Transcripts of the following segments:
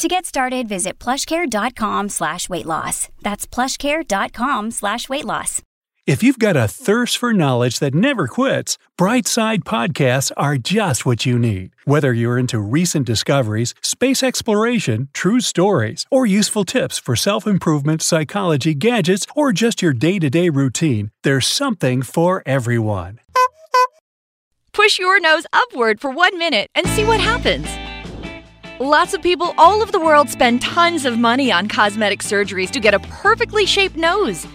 To get started, visit plushcare.com slash weight loss. That's plushcare.com slash weight loss. If you've got a thirst for knowledge that never quits, Brightside Podcasts are just what you need. Whether you're into recent discoveries, space exploration, true stories, or useful tips for self improvement, psychology, gadgets, or just your day to day routine, there's something for everyone. Push your nose upward for one minute and see what happens. Lots of people all over the world spend tons of money on cosmetic surgeries to get a perfectly shaped nose.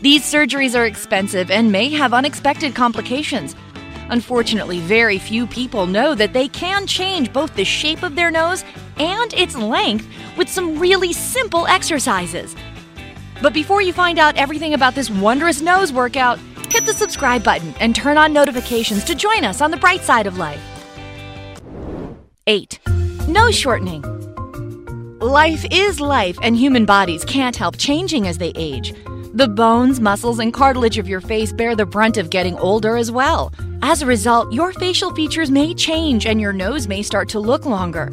These surgeries are expensive and may have unexpected complications. Unfortunately, very few people know that they can change both the shape of their nose and its length with some really simple exercises. But before you find out everything about this wondrous nose workout, hit the subscribe button and turn on notifications to join us on the bright side of life. 8. Nose shortening. Life is life, and human bodies can't help changing as they age. The bones, muscles, and cartilage of your face bear the brunt of getting older as well. As a result, your facial features may change and your nose may start to look longer.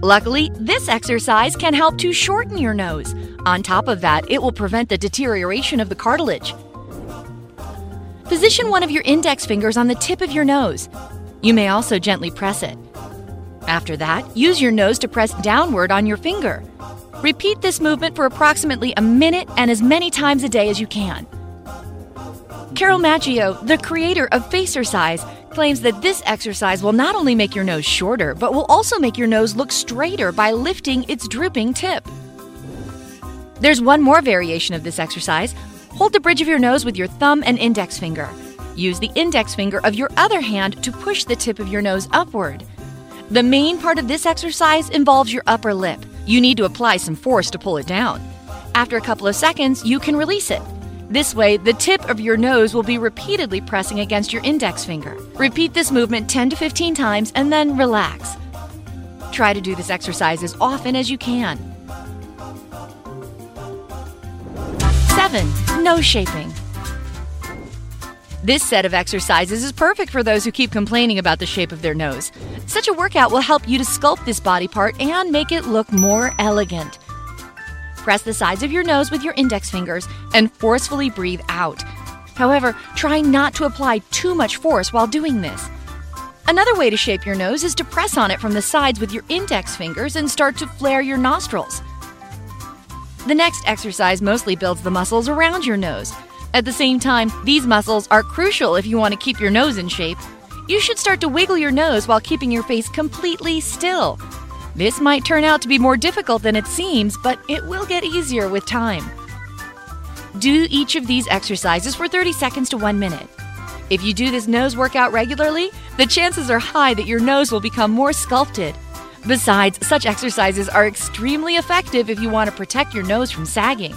Luckily, this exercise can help to shorten your nose. On top of that, it will prevent the deterioration of the cartilage. Position one of your index fingers on the tip of your nose. You may also gently press it. After that, use your nose to press downward on your finger. Repeat this movement for approximately a minute and as many times a day as you can. Carol Maggio, the creator of Facercise, claims that this exercise will not only make your nose shorter, but will also make your nose look straighter by lifting its drooping tip. There's one more variation of this exercise. Hold the bridge of your nose with your thumb and index finger. Use the index finger of your other hand to push the tip of your nose upward. The main part of this exercise involves your upper lip. You need to apply some force to pull it down. After a couple of seconds, you can release it. This way, the tip of your nose will be repeatedly pressing against your index finger. Repeat this movement 10 to 15 times and then relax. Try to do this exercise as often as you can. 7. Nose shaping. This set of exercises is perfect for those who keep complaining about the shape of their nose. Such a workout will help you to sculpt this body part and make it look more elegant. Press the sides of your nose with your index fingers and forcefully breathe out. However, try not to apply too much force while doing this. Another way to shape your nose is to press on it from the sides with your index fingers and start to flare your nostrils. The next exercise mostly builds the muscles around your nose. At the same time, these muscles are crucial if you want to keep your nose in shape. You should start to wiggle your nose while keeping your face completely still. This might turn out to be more difficult than it seems, but it will get easier with time. Do each of these exercises for 30 seconds to 1 minute. If you do this nose workout regularly, the chances are high that your nose will become more sculpted. Besides, such exercises are extremely effective if you want to protect your nose from sagging.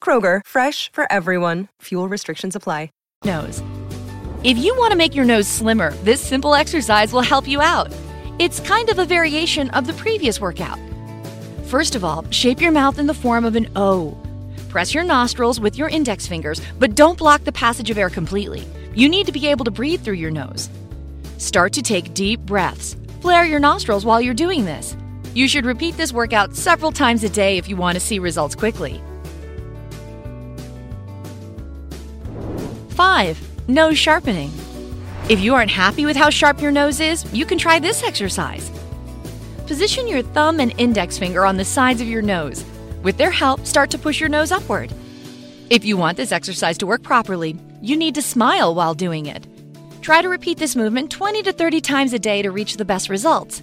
Kroger, fresh for everyone. Fuel restrictions apply. nose. If you want to make your nose slimmer, this simple exercise will help you out. It's kind of a variation of the previous workout. First of all, shape your mouth in the form of an O. Press your nostrils with your index fingers, but don't block the passage of air completely. You need to be able to breathe through your nose. Start to take deep breaths. Flare your nostrils while you're doing this. You should repeat this workout several times a day if you want to see results quickly. 5. Nose sharpening. If you aren't happy with how sharp your nose is, you can try this exercise. Position your thumb and index finger on the sides of your nose. With their help, start to push your nose upward. If you want this exercise to work properly, you need to smile while doing it. Try to repeat this movement 20 to 30 times a day to reach the best results.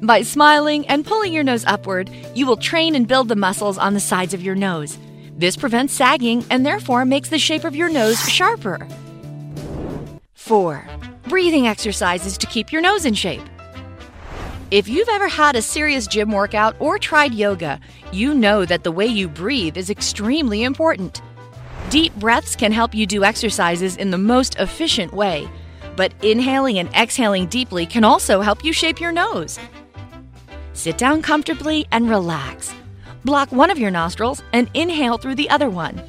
By smiling and pulling your nose upward, you will train and build the muscles on the sides of your nose. This prevents sagging and therefore makes the shape of your nose sharper. 4. Breathing exercises to keep your nose in shape. If you've ever had a serious gym workout or tried yoga, you know that the way you breathe is extremely important. Deep breaths can help you do exercises in the most efficient way, but inhaling and exhaling deeply can also help you shape your nose. Sit down comfortably and relax. Block one of your nostrils and inhale through the other one.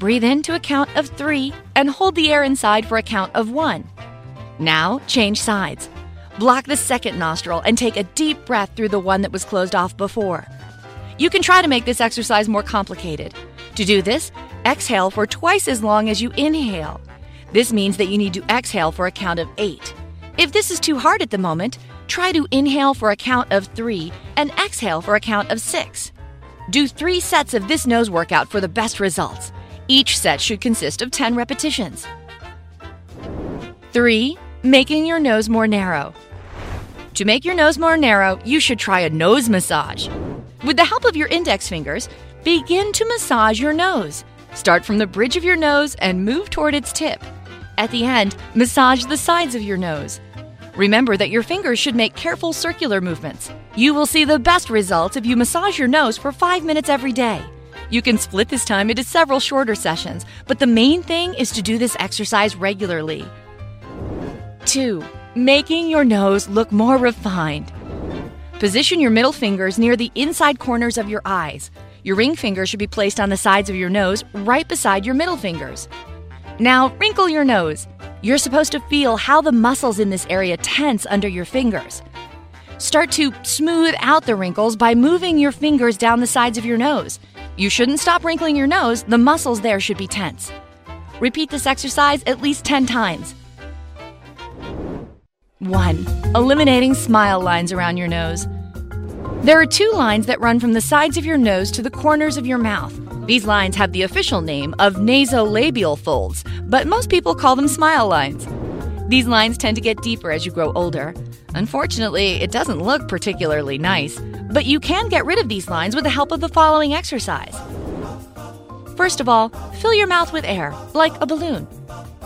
Breathe in to a count of three and hold the air inside for a count of one. Now, change sides. Block the second nostril and take a deep breath through the one that was closed off before. You can try to make this exercise more complicated. To do this, exhale for twice as long as you inhale. This means that you need to exhale for a count of eight. If this is too hard at the moment, try to inhale for a count of three and exhale for a count of six. Do three sets of this nose workout for the best results. Each set should consist of 10 repetitions. 3. Making your nose more narrow. To make your nose more narrow, you should try a nose massage. With the help of your index fingers, begin to massage your nose. Start from the bridge of your nose and move toward its tip. At the end, massage the sides of your nose. Remember that your fingers should make careful circular movements. You will see the best results if you massage your nose for 5 minutes every day. You can split this time into several shorter sessions, but the main thing is to do this exercise regularly. 2. Making your nose look more refined. Position your middle fingers near the inside corners of your eyes. Your ring finger should be placed on the sides of your nose, right beside your middle fingers. Now, wrinkle your nose. You're supposed to feel how the muscles in this area tense under your fingers. Start to smooth out the wrinkles by moving your fingers down the sides of your nose. You shouldn't stop wrinkling your nose, the muscles there should be tense. Repeat this exercise at least 10 times. 1. Eliminating smile lines around your nose. There are two lines that run from the sides of your nose to the corners of your mouth. These lines have the official name of nasolabial folds, but most people call them smile lines. These lines tend to get deeper as you grow older. Unfortunately, it doesn't look particularly nice, but you can get rid of these lines with the help of the following exercise. First of all, fill your mouth with air, like a balloon.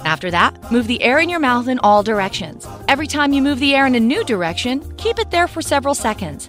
After that, move the air in your mouth in all directions. Every time you move the air in a new direction, keep it there for several seconds.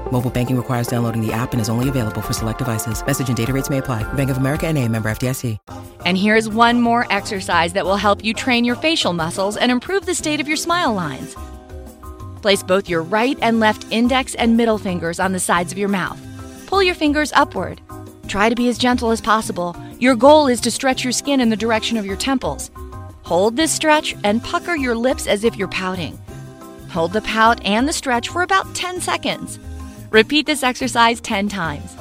Mobile banking requires downloading the app and is only available for select devices. Message and data rates may apply. Bank of America and a member FDIC. And here's one more exercise that will help you train your facial muscles and improve the state of your smile lines. Place both your right and left index and middle fingers on the sides of your mouth. Pull your fingers upward. Try to be as gentle as possible. Your goal is to stretch your skin in the direction of your temples. Hold this stretch and pucker your lips as if you're pouting. Hold the pout and the stretch for about 10 seconds. Repeat this exercise 10 times.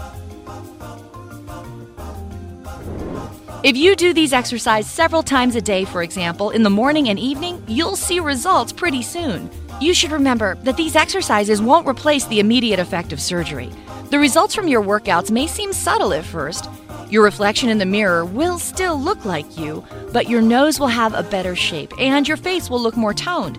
If you do these exercises several times a day, for example, in the morning and evening, you'll see results pretty soon. You should remember that these exercises won't replace the immediate effect of surgery. The results from your workouts may seem subtle at first. Your reflection in the mirror will still look like you, but your nose will have a better shape and your face will look more toned.